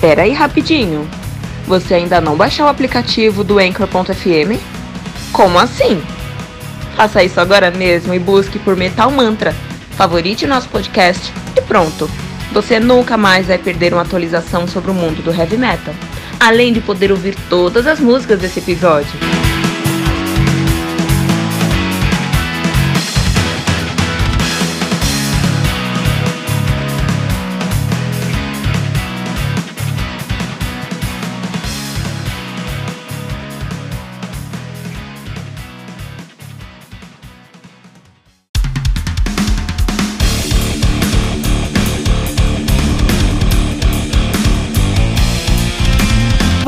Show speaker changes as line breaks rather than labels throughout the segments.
Pera aí rapidinho. Você ainda não baixou o aplicativo do Anchor.fm? Como assim? Faça isso agora mesmo e busque por Metal Mantra. Favorite nosso podcast e pronto. Você nunca mais vai perder uma atualização sobre o mundo do heavy metal, além de poder ouvir todas as músicas desse episódio.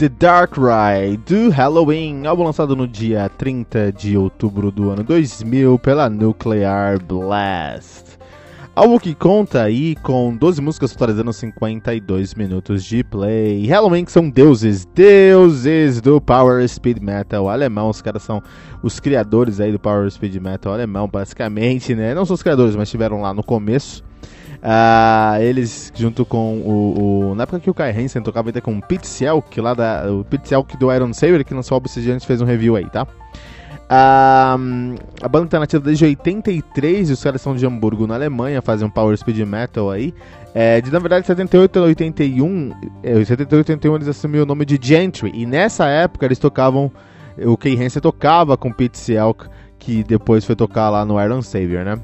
The Dark Ride do Halloween, álbum lançado no dia 30 de outubro do ano 2000 pela Nuclear Blast. Álbum que conta aí com 12 músicas totalizando 52 minutos de play. Halloween que são deuses, deuses do Power Speed Metal alemão. Os caras são os criadores aí do Power Speed Metal alemão, basicamente, né? Não são os criadores, mas estiveram lá no começo. Uh, eles, junto com o, o, Na época que o Kai Hansen tocava ainda com o Pete Selk, lá da. O Pete Selk do Iron Saber, que lançou o Obsidian, a gente fez um review aí, tá? Uh, a banda tá nativa desde 83 e os caras são de Hamburgo, na Alemanha, fazem um Power Speed Metal aí. É, de, na verdade, 78 a 81, é, 78 a 81 eles assumiram o nome de Gentry, e nessa época eles tocavam. O Kai Hansen tocava com Pete Selk, que depois foi tocar lá no Iron Savior, né?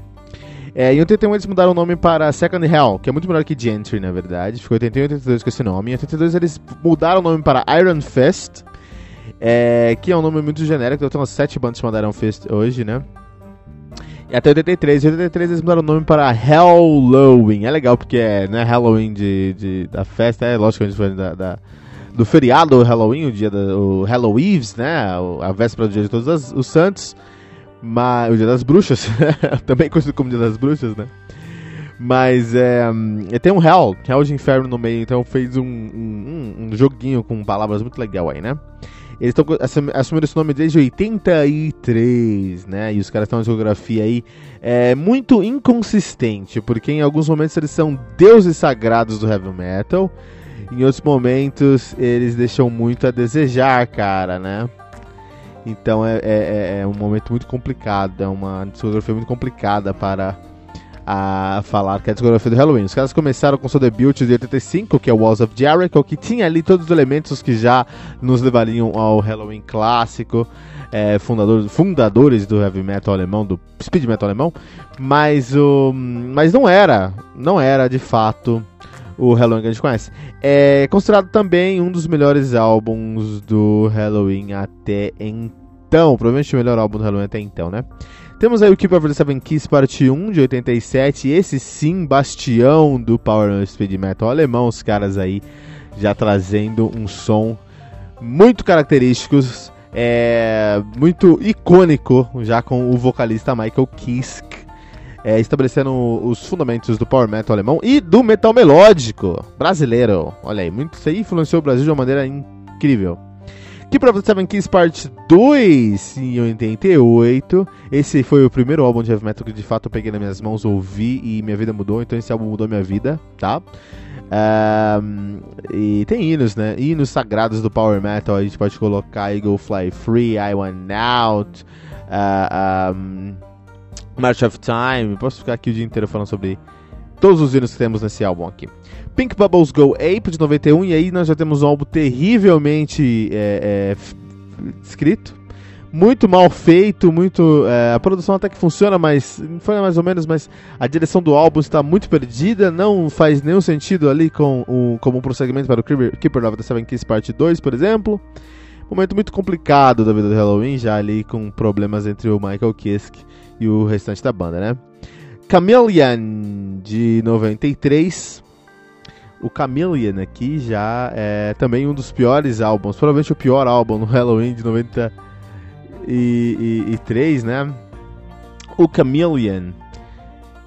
É, em 81 eles mudaram o nome para Second Hell, que é muito melhor que Gentry, na verdade. Ficou 81 e 82 com esse nome. Em 82 eles mudaram o nome para Iron Fist, é, que é um nome muito genérico. Eu tenho umas 7 bandas chamadas Iron Fist hoje, né? E até 83. Em 83 eles mudaram o nome para Halloween. É legal porque é né, Halloween de, de, da festa, é lógico que a gente foi da, da do feriado Halloween, o dia da, o Halloween, né? A véspera do dia de todos os santos. Mas, o Dia das Bruxas, também conhecido como Dia das Bruxas, né? Mas é, tem um Hell, Hell de Inferno no meio, então fez um, um, um joguinho com palavras muito legal aí, né? Eles estão assumindo esse nome desde 83, né? E os caras estão uma geografia aí é, muito inconsistente, porque em alguns momentos eles são deuses sagrados do heavy metal, em outros momentos eles deixam muito a desejar, cara, né? Então é, é, é, é, um momento muito complicado, é uma discografia muito complicada para a falar que é a discografia do Halloween. Os caras começaram com seu debut de 85, que é Walls of Jericho, que tinha ali todos os elementos que já nos levariam ao Halloween clássico, é, fundador, fundadores do heavy metal alemão, do speed metal alemão, mas, o, mas não era, não era de fato o Halloween que a gente conhece. É considerado também um dos melhores álbuns do Halloween até então, provavelmente o melhor álbum do Halloween até então, né? Temos aí o Keep of the Seven Keys parte 1 de 87, esse sim, bastião do Power Speed Metal alemão, os caras aí já trazendo um som muito característico, é, muito icônico, já com o vocalista Michael Kiske, é, estabelecendo os fundamentos do Power Metal alemão e do metal melódico brasileiro. Olha aí, muito, isso aí influenciou o Brasil de uma maneira incrível. Up the Seven Keys Part 2 em 88. Esse foi o primeiro álbum de heavy metal que de fato eu peguei nas minhas mãos, ouvi e minha vida mudou. Então esse álbum mudou minha vida, tá? Um, e tem hinos, né? Hinos sagrados do Power Metal. A gente pode colocar Eagle Fly Free, I Want Out, uh, um, March of Time. Posso ficar aqui o dia inteiro falando sobre todos os hinos que temos nesse álbum aqui. Pink Bubbles Go Ape de 91, e aí nós já temos um álbum terrivelmente é, é, escrito, muito mal feito, muito. É, a produção até que funciona, mas foi mais ou menos, mas a direção do álbum está muito perdida, não faz nenhum sentido ali com o, como um prosseguimento para o Keeper of the Seven Keys Parte 2, por exemplo. Momento muito complicado da vida do Halloween, já ali com problemas entre o Michael Kiske e o restante da banda, né? Chameleon de 93 o Chameleon aqui já é também um dos piores álbuns, provavelmente o pior álbum no Halloween de 93, né? O Chameleon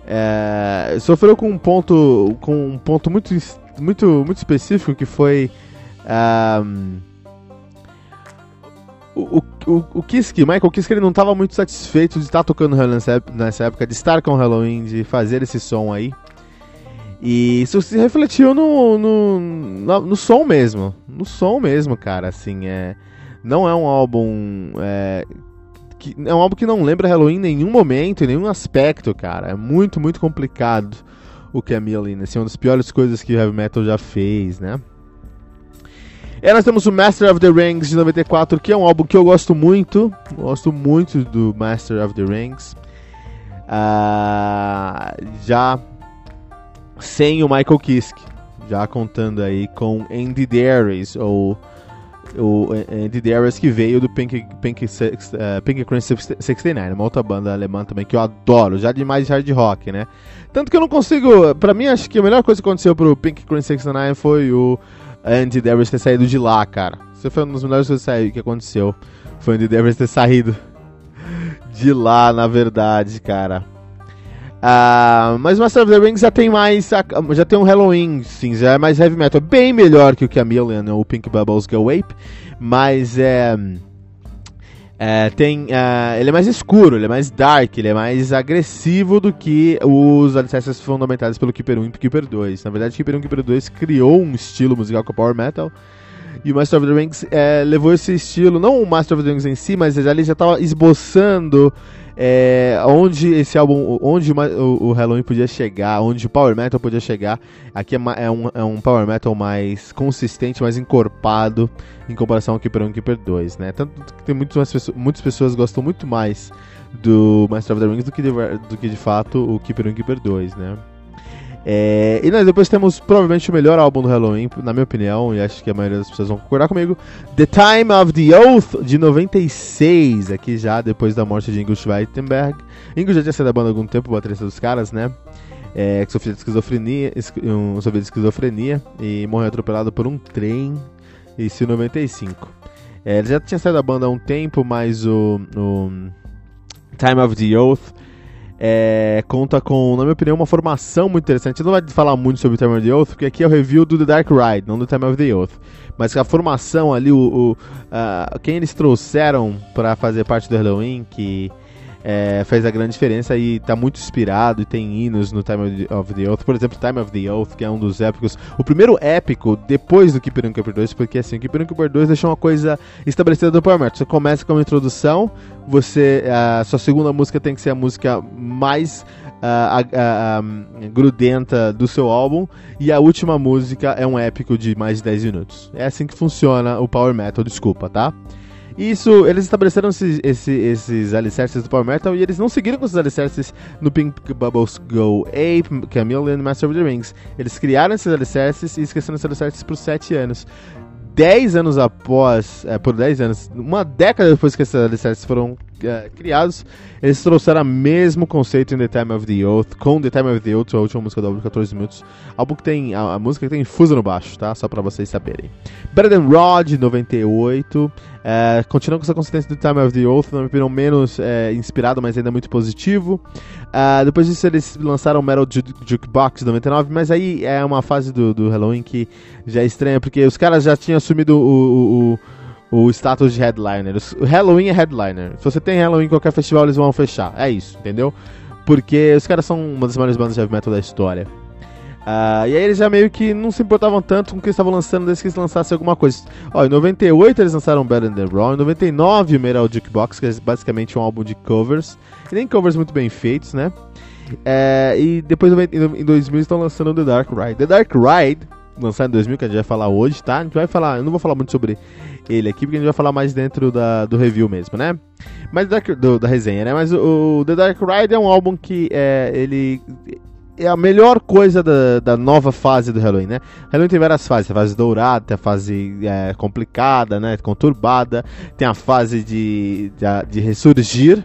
é, sofreu com um ponto com um ponto muito muito muito específico que foi um, o, o, o Kiske, Michael Kiske, ele não estava muito satisfeito de estar tocando Halloween nessa época, de estar com o Halloween, de fazer esse som aí. E isso se refletiu no, no, no, no, som mesmo. No som mesmo, cara. Assim, é. Não é um álbum. É, que, é um álbum que não lembra Halloween em nenhum momento, em nenhum aspecto, cara. É muito, muito complicado o que é Millen. Assim, uma das piores coisas que o Heavy Metal já fez, né? E nós temos o Master of the Rings de 94, que é um álbum que eu gosto muito. Gosto muito do Master of the Rings. Uh, já sem o Michael Kiske, já contando aí com Andy Darius, ou o Andy Darius que veio do Pink, Pink, uh, Pink Crimson 69, uma outra banda alemã também que eu adoro, já de mais hard rock, né? Tanto que eu não consigo, pra mim acho que a melhor coisa que aconteceu pro Pink Crimson 69 foi o Andy Darius ter saído de lá, cara. Isso foi uma das melhores coisas que aconteceu, foi o Andy Darius ter saído de lá, na verdade, cara. Uh, mas Master of the Rings já tem mais. Já tem um Halloween, sim, já é mais heavy metal. Bem melhor que o Chameleon ou o Pink Bubbles Go Ape. Mas é. é tem, uh, ele é mais escuro, ele é mais dark, ele é mais agressivo do que os alicerces fundamentados pelo Keeper 1 e Keeper 2. Na verdade, Keeper 1 e Keeper 2 criou um estilo musical com Power Metal. E o Master of the Rings é, levou esse estilo, não o Master of the Rings em si, mas ele já estava esboçando é, onde esse álbum, onde o, Halloween podia chegar, onde o Power Metal podia chegar. Aqui é, é, um, é um Power Metal mais consistente, mais encorpado em comparação ao Keeper 1 e Keeper 2, né? Tanto que tem muitas pessoas, muitas pessoas gostam muito mais do Master of the Rings do que de, do que de fato o Keeper 1 e Keeper 2, né? É, e nós depois temos provavelmente o melhor álbum do Halloween, na minha opinião, e acho que a maioria das pessoas vão concordar comigo: The Time of the Oath, de 96, aqui já depois da morte de Ingo Schweitenberg. Ingo já tinha saído da banda há algum tempo, o baterista dos caras, né? É, que sofria de esquizofrenia, um, de esquizofrenia e morreu atropelado por um trem, isso em 95. É, ele já tinha saído da banda há um tempo, mas o, o Time of the Oath é, conta com, na minha opinião, uma formação muito interessante. Eu não vai falar muito sobre o Time of the Oath, porque aqui é o review do The Dark Ride, não do Time of the Oath. Mas a formação ali, o, o uh, quem eles trouxeram para fazer parte do Halloween, que é, fez a grande diferença e está muito inspirado e tem hinos no Time of the Oath, por exemplo, Time of the Oath, que é um dos épicos, o primeiro épico depois do Keeper 1 Keeper 2, porque assim, o Keeper 1 Keeper 2 deixou uma coisa estabelecida do Power Metal. Você começa com uma introdução, você a sua segunda música tem que ser a música mais grudenta do seu álbum. E a última música é um épico de mais de 10 minutos. É assim que funciona o Power Metal, desculpa, tá? Isso, eles estabeleceram esse, esse, esses alicerces do Power Metal e eles não seguiram com esses alicerces no Pink Bubbles Go Ape, Camille e Master of the Rings. Eles criaram esses alicerces e esqueceram esses alicerces por 7 anos. 10 anos após, é, por 10 anos, uma década depois que esses alicerces foram é, criados, eles trouxeram o mesmo conceito em The Time of the Oath, com The Time of the Oath, a última música do álbum de 14 minutos. Álbum que tem, a, a música que tem fuso no baixo, tá? Só pra vocês saberem. Better Than Rod, 98. É, continua com essa consistência do Time of the Oath, na minha opinião, menos é, inspirado, mas ainda muito positivo. Depois disso, eles lançaram Metal Jukebox 99, mas aí é uma fase do, do Halloween que já é estranha, porque os caras já tinham assumido o, o, o status de headliner. O Halloween é headliner. Se você tem Halloween em qualquer festival, eles vão fechar. É isso, entendeu? Porque os caras são uma das maiores bandas de heavy metal da história. Uh, e aí eles já meio que não se importavam tanto com o que estavam lançando desde que eles lançassem alguma coisa. Ó, em 98 eles lançaram Better Than Raw, em 99 o Metal Jukebox, que é basicamente um álbum de covers. E nem covers muito bem feitos, né? É, e depois em 2000 estão lançando The Dark Ride. The Dark Ride, lançado em 2000, que a gente vai falar hoje, tá? A gente vai falar, eu não vou falar muito sobre ele aqui, porque a gente vai falar mais dentro da, do review mesmo, né? Mas do, da resenha, né? Mas o, The Dark Ride é um álbum que é, ele é a melhor coisa da, da nova fase do Halloween, né? Halloween tem várias fases, a fase dourada, tem a fase é, complicada, né? Conturbada, tem a fase de, de, de ressurgir.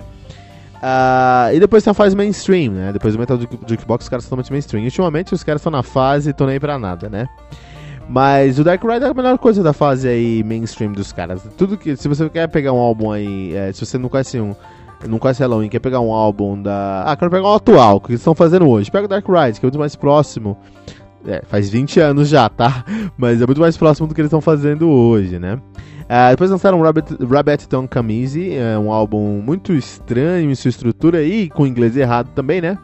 Uh, e depois tem a fase mainstream, né? Depois do Metal Jukebox os caras estão totalmente mainstream. Ultimamente os caras estão na fase e tô nem pra nada, né? Mas o Dark Ride é a melhor coisa da fase aí mainstream dos caras. Tudo que. Se você quer pegar um álbum aí. É, se você não conhece um não conhece Halloween, quer pegar um álbum da. Ah, quero pegar um atual, que eles estão fazendo hoje. Pega o Dark Ride, que é muito mais próximo. É, faz 20 anos já, tá? Mas é muito mais próximo do que eles estão fazendo hoje, né? Uh, depois lançaram Rabbit, Rabbit Camise, é um álbum muito estranho em sua estrutura e com inglês errado também, né?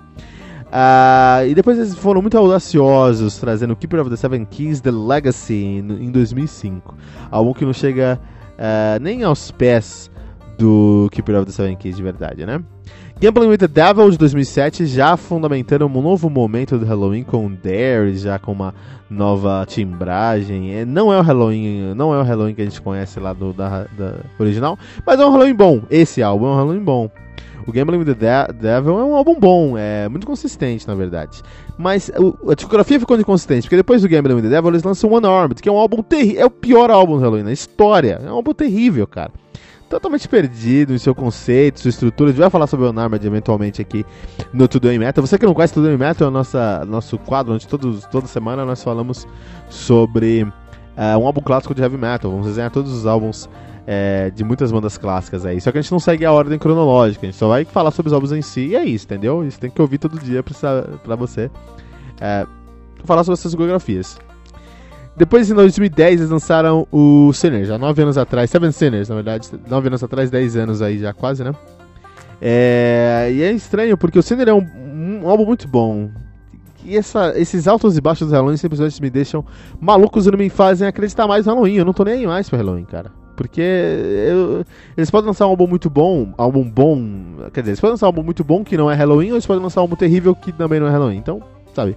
Uh, e depois eles foram muito audaciosos, trazendo Keeper of the Seven Keys The Legacy em 2005. Álbum que não chega uh, nem aos pés do Keeper of the Seven Keys de verdade, né? Gambling with the Devil de 2007 já fundamentando um novo momento do Halloween com Dare, já com uma nova timbragem. É, não é o Halloween, não é o Halloween que a gente conhece lá do da, da original, mas é um Halloween bom. Esse álbum é um Halloween bom. O Gambling with the De Devil é um álbum bom, é muito consistente, na verdade. Mas o, a discografia ficou inconsistente, porque depois do Gambling with the Devil eles lançam One Orbit, que é um álbum terrível, é o pior álbum do Halloween na história. É um álbum terrível, cara totalmente perdido em seu conceito, sua estrutura. A gente vai falar sobre o Unarmored eventualmente aqui no Tudo em Metal. Você que não conhece Tudo em Metal, é o nossa, nosso quadro onde todos, toda semana nós falamos sobre uh, um álbum clássico de heavy metal. Vamos desenhar todos os álbuns é, de muitas bandas clássicas aí. Só que a gente não segue a ordem cronológica, a gente só vai falar sobre os álbuns em si e é isso, entendeu? Isso tem que ouvir todo dia pra, pra você é, falar sobre essas biografias. Depois, em 2010, eles lançaram o Sinners, já 9 anos atrás. Seven Sinners, na verdade. 9 anos atrás, 10 anos aí já quase, né? É, e é estranho, porque o Sinner é um, um álbum muito bom. E essa, esses altos e baixos do Halloween simplesmente me deixam malucos e não me fazem acreditar mais no Halloween. Eu não tô nem mais pro Halloween, cara. Porque eu, eles podem lançar um álbum muito bom, álbum bom. Quer dizer, eles podem lançar um álbum muito bom que não é Halloween, ou eles podem lançar um álbum terrível que também não é Halloween. Então, sabe.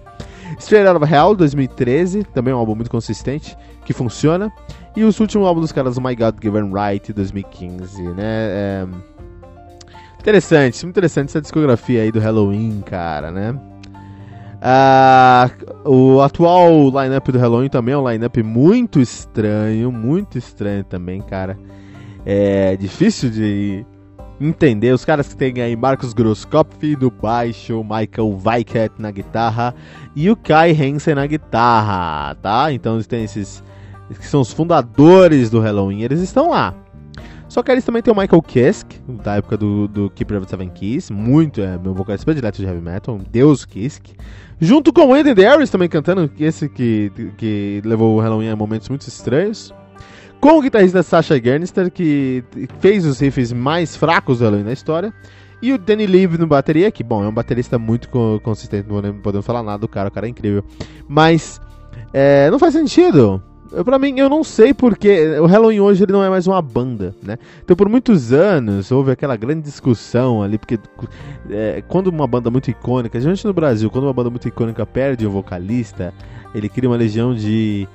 Straight Out of Hell, 2013, também um álbum muito consistente, que funciona. E os últimos álbuns dos caras, My God Given Right, 2015, né? É... Interessante, muito interessante essa discografia aí do Halloween, cara, né? Uh, o atual lineup do Halloween também é um lineup muito estranho, muito estranho também, cara. É difícil de entender. Os caras que tem aí Marcos Grosskopf no baixo, Michael Weickert na guitarra e o Kai Hansen na guitarra, tá? Então eles têm esses que são os fundadores do Halloween, eles estão lá. Só que eles também tem o Michael Kisk, da época do, do Keeper of the Seven Keys, muito, é meu vocalista predileto de heavy metal, Deus Kisk. Junto com o Andy Darius também cantando, esse que, que levou o Halloween a momentos muito estranhos com o guitarrista Sasha Gernister, que fez os riffs mais fracos do Halloween na história. E o Danny Lee no bateria, que, bom, é um baterista muito consistente, não podemos falar nada do cara, o cara é incrível. Mas, é, não faz sentido. Eu, pra mim, eu não sei porque o Halloween hoje ele não é mais uma banda, né? Então, por muitos anos, houve aquela grande discussão ali, porque é, quando uma banda muito icônica, gente no Brasil, quando uma banda muito icônica perde um vocalista, ele cria uma legião de,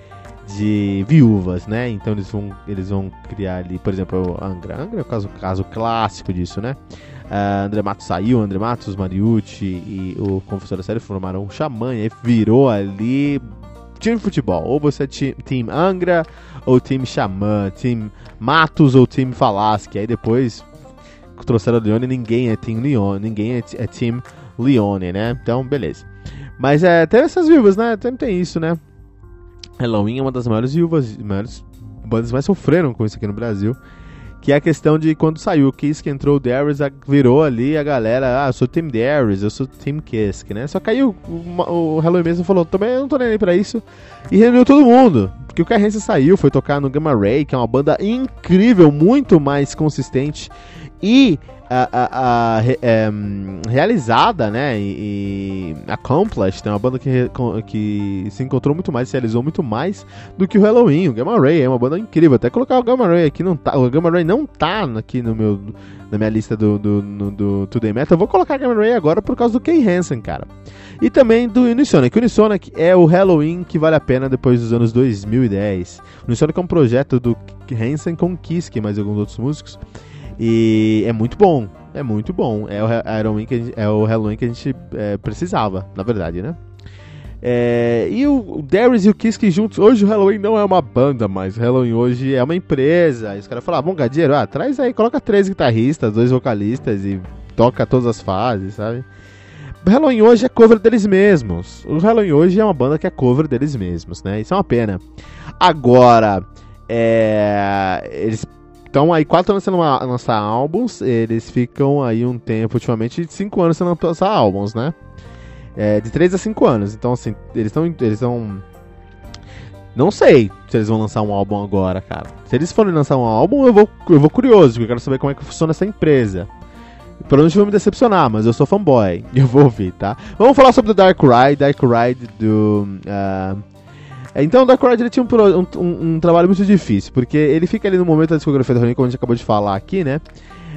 de viúvas, né? Então eles vão, eles vão criar ali, por exemplo, Angra. Angra é o caso, caso clássico disso, né? Uh, André Matos saiu, André Matos, Mariucci e o Confessor da Série formaram um xamã e virou ali time de futebol. Ou você é time Angra, ou time Xamã, time Matos ou time Falasque. Aí depois trouxeram o Leone ninguém é time Leone, ninguém é, é time Leone, né? Então, beleza. Mas é, teve essas viúvas, né? Sempre tem isso, né? Halloween é uma das maiores viúvas, maiores bandas mais sofreram com isso aqui no Brasil. Que é a questão de quando saiu o Kiss que entrou o Darius, virou ali a galera, ah, eu sou Team Darius, eu sou Team Kiss, né? Só caiu o, o Halloween mesmo falou, também eu não tô nem aí pra isso. E reuniu todo mundo. Porque o Carrança saiu, foi tocar no Gamma Ray, que é uma banda incrível, muito mais consistente e a, a, é, realizada, né, e, e accomplished, é uma banda que, que se encontrou muito mais, se realizou muito mais do que o Halloween. O Gamma Ray é uma banda incrível. Até colocar o Gamma Ray aqui não tá, o Gamma Ray não tá aqui no meu na minha lista do do, do, do Today Metal. Eu vou colocar o Gamma Ray agora por causa do Kay Hansen, cara. E também do Unisonic. O Unisonic é o Halloween que vale a pena depois dos anos 2010. O Unisonic é um projeto do Hansen com Kiss, e mais alguns outros músicos. E é muito bom. É muito bom. É o Halloween que gente, é o Halloween que a gente é, precisava, na verdade, né? É, e o, o Darius e o Kiske juntos. Hoje o Halloween não é uma banda mais. O Halloween hoje é uma empresa. E os caras falaram: ah, bom, ah, traz aí, coloca três guitarristas, dois vocalistas e toca todas as fases, sabe? O Halloween hoje é cover deles mesmos. O Halloween hoje é uma banda que é cover deles mesmos, né? Isso é uma pena. Agora, é, eles então, aí, quatro anos sem lançar álbuns, eles ficam aí um tempo, ultimamente, de cinco anos sem lançar álbuns, né? É, de três a cinco anos. Então, assim, eles estão. Eles. Não sei se eles vão lançar um álbum agora, cara. Se eles forem lançar um álbum, eu vou, eu vou curioso, porque eu quero saber como é que funciona essa empresa. Provavelmente vou me decepcionar, mas eu sou fanboy. Eu vou ouvir, tá? Vamos falar sobre o Dark Ride. Dark Ride do. Uh, então o Dark Ride ele tinha um, um, um, trabalho muito difícil, porque ele fica ali no momento da discografia do Halloween, como a gente acabou de falar aqui, né?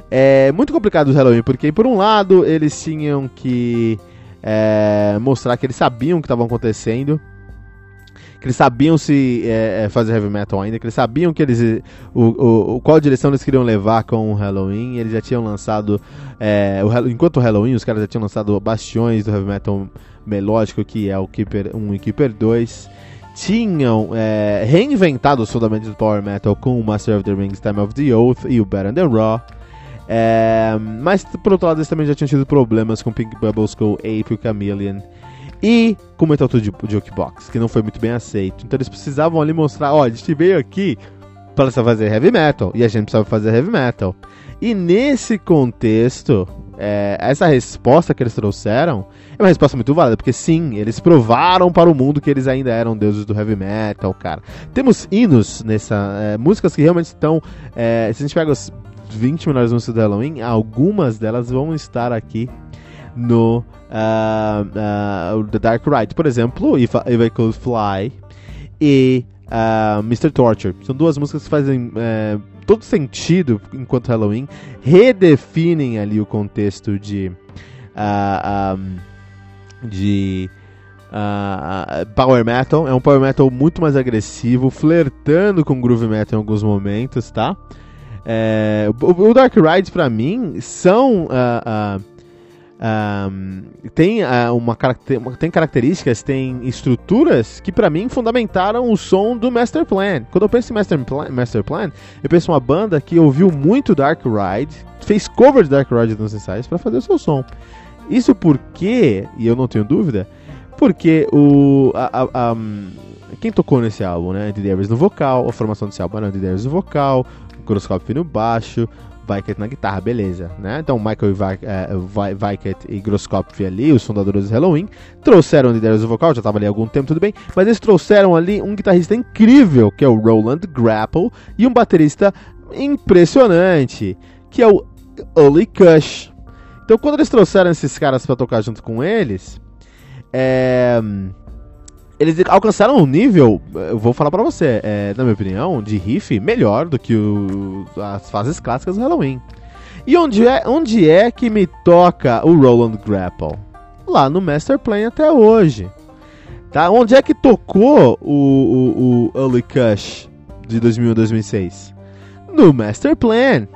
É muito complicado o Halloween, porque por um lado eles tinham que é, mostrar que eles sabiam o que estava acontecendo, que eles sabiam se é, é, fazer heavy metal ainda, que eles sabiam que eles o, o, qual direção eles queriam levar com o Halloween. Eles já tinham lançado é, o, enquanto o Halloween, os caras já tinham lançado bastiões do heavy metal melódico, que é o Keeper 1 e Keeper 2 tinham é, reinventado os fundamentos do Power Metal com o Master of the Rings, Time of the Oath e o Better Than Raw. É, mas, por outro lado, eles também já tinham tido problemas com Pink Bubbles, com Ape o Chameleon. E com o Metal 2 Jukebox, que não foi muito bem aceito. Então eles precisavam ali mostrar, ó, a gente veio aqui para fazer heavy metal, e a gente precisava fazer heavy metal. E nesse contexto, é, essa resposta que eles trouxeram é uma resposta muito válida, porque sim, eles provaram para o mundo que eles ainda eram deuses do heavy metal, cara. Temos hinos nessa. É, músicas que realmente estão. É, se a gente pega os 20 melhores músicas do Halloween, algumas delas vão estar aqui no uh, uh, The Dark Ride. Por exemplo, If I, If I Could Fly e uh, Mr. Torture. São duas músicas que fazem é, todo sentido enquanto Halloween, redefinem ali o contexto de. Uh, um, de uh, power metal. É um power metal muito mais agressivo, flertando com groove metal em alguns momentos, tá? É, o, o, Dark Rides para mim são uh, um, tem, uh, uma tem características, tem estruturas que para mim fundamentaram o som do Master Plan. Quando eu penso em Master Plan, Master Plan eu penso em uma banda que ouviu muito Dark Ride, fez cover de Dark Ride nos ensaios para fazer o seu som. Isso porque, e eu não tenho dúvida, porque o a, a, a, quem tocou nesse álbum, né? Andy Davis no vocal, a formação desse álbum era Andy Davis no vocal, Groscopio no baixo, Vikett na guitarra, beleza, né? Então Michael Vikett e Groskopf ali, os fundadores do Halloween, trouxeram o Darius no vocal, já estava ali há algum tempo, tudo bem, mas eles trouxeram ali um guitarrista incrível, que é o Roland Grapple, e um baterista impressionante, que é o Uli Kush. Então quando eles trouxeram esses caras para tocar junto com eles, é eles alcançaram um nível, eu vou falar pra você, é, na minha opinião, de riff melhor do que o, as fases clássicas do Halloween. E onde é, onde é que me toca o Roland Grapple? Lá no Master Plan até hoje. Tá? Onde é que tocou o, o, o Early Cush de 2000 a 2006? No Master Plan.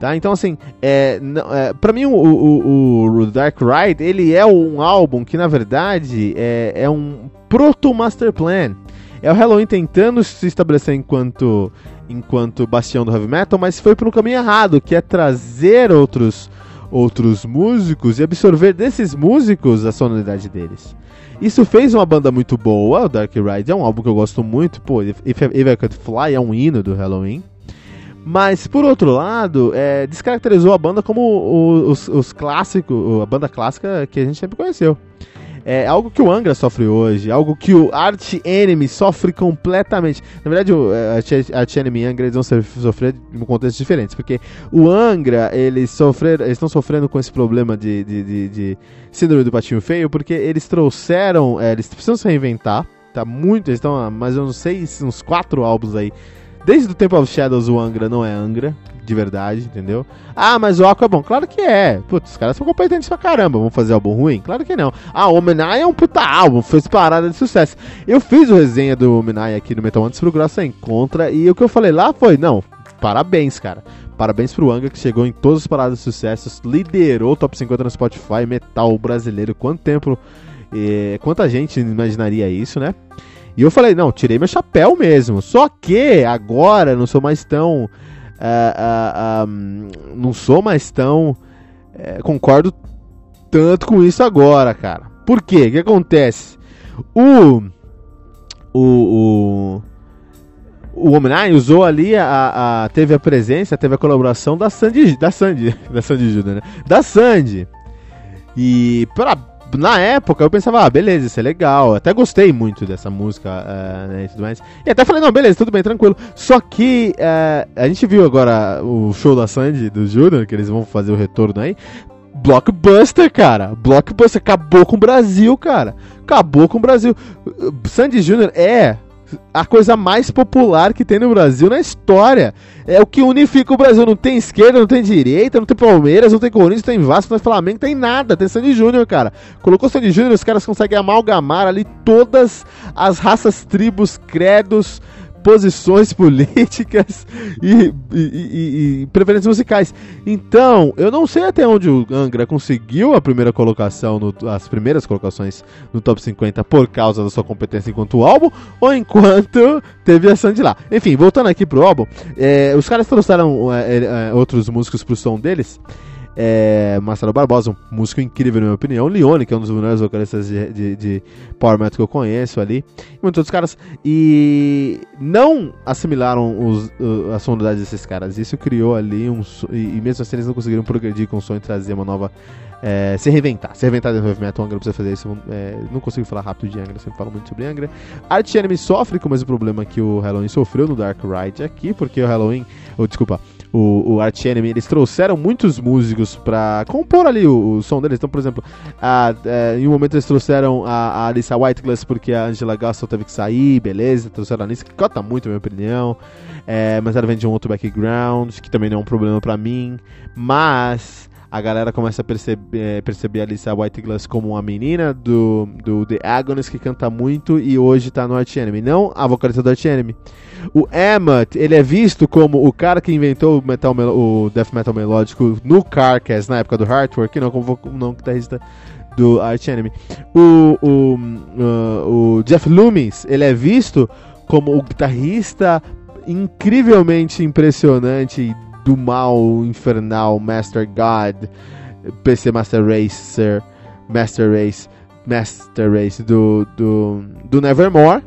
Tá? Então, assim, é, é, pra mim o, o, o, Dark Ride, ele é um álbum que, na verdade, é, é um proto-Master Plan. É o Halloween tentando se estabelecer enquanto, enquanto bastião do heavy metal, mas foi pelo caminho errado, que é trazer outros, outros músicos e absorver desses músicos a sonoridade deles. Isso fez uma banda muito boa, o Dark Ride é um álbum que eu gosto muito, pô, If, If I Could Fly é um hino do Halloween. Mas, por outro lado, é, descaracterizou a banda como os, os clássicos, a banda clássica que a gente sempre conheceu. É algo que o Angra sofre hoje, algo que o Art Enemy sofre completamente. Na verdade, o é, Art Enemy e Angra eles vão sofrer em contextos diferentes, porque o Angra eles sofrer, eles estão sofrendo com esse problema de, de, de, de, síndrome do patinho feio, porque eles trouxeram, é, eles precisam se reinventar. Tá muito, eles estão há mais ou menos seis, uns quatro álbuns aí Desde o Temple of Shadows o Angra não é Angra, de verdade, entendeu? Ah, mas o Aqua é bom. Claro que é. Putz, os caras são competentes pra caramba. Vão fazer álbum ruim? Claro que não. Ah, o Omenai é um puta álbum, fez parada de sucesso. Eu fiz o resenha do Omenai aqui no Metal Antes pro Grossa Encontra e o que eu falei lá foi, não, parabéns, cara. Parabéns pro Angra que chegou em todas as paradas de sucesso, liderou o top 50 no Spotify, metal brasileiro. Quanto tempo, eh, quanta gente imaginaria isso, né? E eu falei, não, tirei meu chapéu mesmo. Só que agora não sou mais tão. Uh, uh, um, não sou mais tão. Uh, concordo tanto com isso agora, cara. Por quê? O que acontece? O. O. O, o usou ali a, a, Teve a presença, teve a colaboração da Sandy. Da Sandy. Da Sandy Júnior, né? Da Sandy. E pra na época eu pensava, ah, beleza, isso é legal. até gostei muito dessa música uh, né, e tudo mais. E até falei, não, beleza, tudo bem, tranquilo. Só que uh, a gente viu agora o show da Sandy, do Júnior, que eles vão fazer o retorno aí. Blockbuster, cara. Blockbuster acabou com o Brasil, cara. Acabou com o Brasil. Sandy Júnior é a coisa mais popular que tem no Brasil na história. É o que unifica o Brasil. Não tem esquerda, não tem direita, não tem Palmeiras, não tem Corinthians, não tem Vasco, não tem Flamengo, não tem nada. Tem Sandy Júnior, cara. Colocou Sandy Júnior, os caras conseguem amalgamar ali todas as raças, tribos, credos, posições políticas e, e, e, e, preferências musicais. Então, eu não sei até onde o Angra conseguiu a primeira colocação, no, as primeiras colocações no top 50 por causa da sua competência enquanto álbum, ou enquanto teve a Sandy lá. Enfim, voltando aqui pro álbum, é, os caras trouxeram é, é, outros músicos pro som deles é, Marcelo Barbosa, um músico incrível, na minha opinião. Leone, que é um dos melhores vocalistas de, de, de Power Metal que eu conheço ali. E muitos outros caras. E não assimilaram os, a sonoridade desses caras. Isso criou ali um. E, e mesmo assim eles não conseguiram progredir com o som e trazer uma nova. É, se reinventar. Se reinventar dentro do heavy metal, Angra precisa fazer isso. É, não consigo falar rápido de Angra, sempre falo muito sobre Angra. Art Enemy sofre com o mesmo problema que o Halloween sofreu no Dark Ride aqui, porque o Halloween. Ou, desculpa, o, o Arch Enemy, eles trouxeram muitos músicos pra compor ali o, o som deles. Então, por exemplo, a, a, é, em um momento eles trouxeram a, a Alissa Whiteglass porque a Angela Gaston teve que sair, beleza. Trouxeram a Alissa, que cota muito, na minha opinião. É, mas ela vem de um outro background, que também não é um problema pra mim. Mas a galera começa a perceber, é, perceber a Whiteglass como uma menina do, do The Agonist que canta muito e hoje tá no Arch Enemy. Não a vocalista do Arch Enemy. O Emmett, ele é visto como o cara que inventou o, metal, o death metal melódico no Carcass, na época do Hardwork, não como não guitarrista do Arch Enemy. O, o, uh, o Jeff Loomis, ele é visto como o guitarrista incrivelmente impressionante do mal infernal Master God, PC Master Racer, Master Race, Master Race do, do, do Nevermore,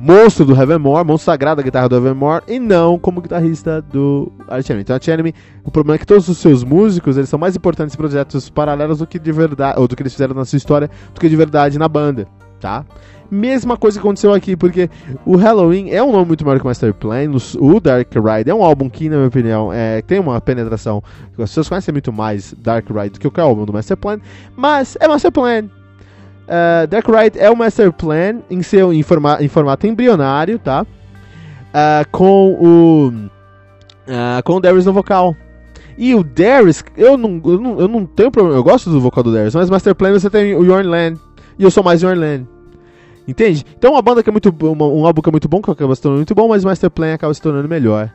monstro do Heavenmore, monstro sagrado da guitarra do Heavenmore, e não como guitarrista do Arch Enemy. Então, Arch Enemy, o problema é que todos os seus músicos, eles são mais importantes em projetos paralelos do que de verdade, ou do que eles fizeram na sua história, do que de verdade na banda, tá? Mesma coisa que aconteceu aqui, porque o Halloween é um nome muito maior que o Master Plan. O Dark Ride é um álbum que, na minha opinião, é, tem uma penetração. As pessoas conhecem muito mais Dark Ride do que o álbum do Master Plan. Mas é Master Plan. Uh, Dark Ride é o Master Plan em, seu, em, forma, em formato embrionário, tá? Uh, com o. Uh, com o Darius no vocal. E o Darius, eu não, eu não, eu não tenho problema, eu gosto do vocal do Darius, mas Master Plan você tem o Yorn Land. E eu sou mais Yorn Land. Entende? Então uma banda que é muito uma, um álbum que é muito bom, que acaba se tornando muito bom, mas Master Plan acaba se tornando melhor.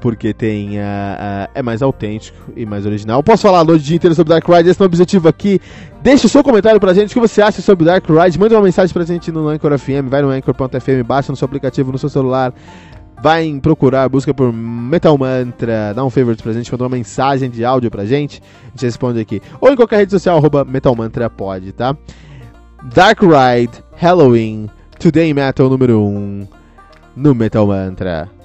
Porque tem. Uh, uh, é mais autêntico e mais original. Posso falar a noite dia inteiro sobre Dark Ride? Esse é o objetivo aqui. Deixe o seu comentário pra gente. O que você acha sobre Dark Ride? Manda uma mensagem pra gente no Anchor FM. Vai no Anchor.fm, baixa no seu aplicativo, no seu celular. Vai procurar, busca por Metal Mantra, dá um favorite pra gente, manda uma mensagem de áudio pra gente, a gente responde aqui. Ou em qualquer rede social, arroba Metal Mantra pode, tá? Dark Ride, Halloween, Today Metal número 1 no Metal Mantra.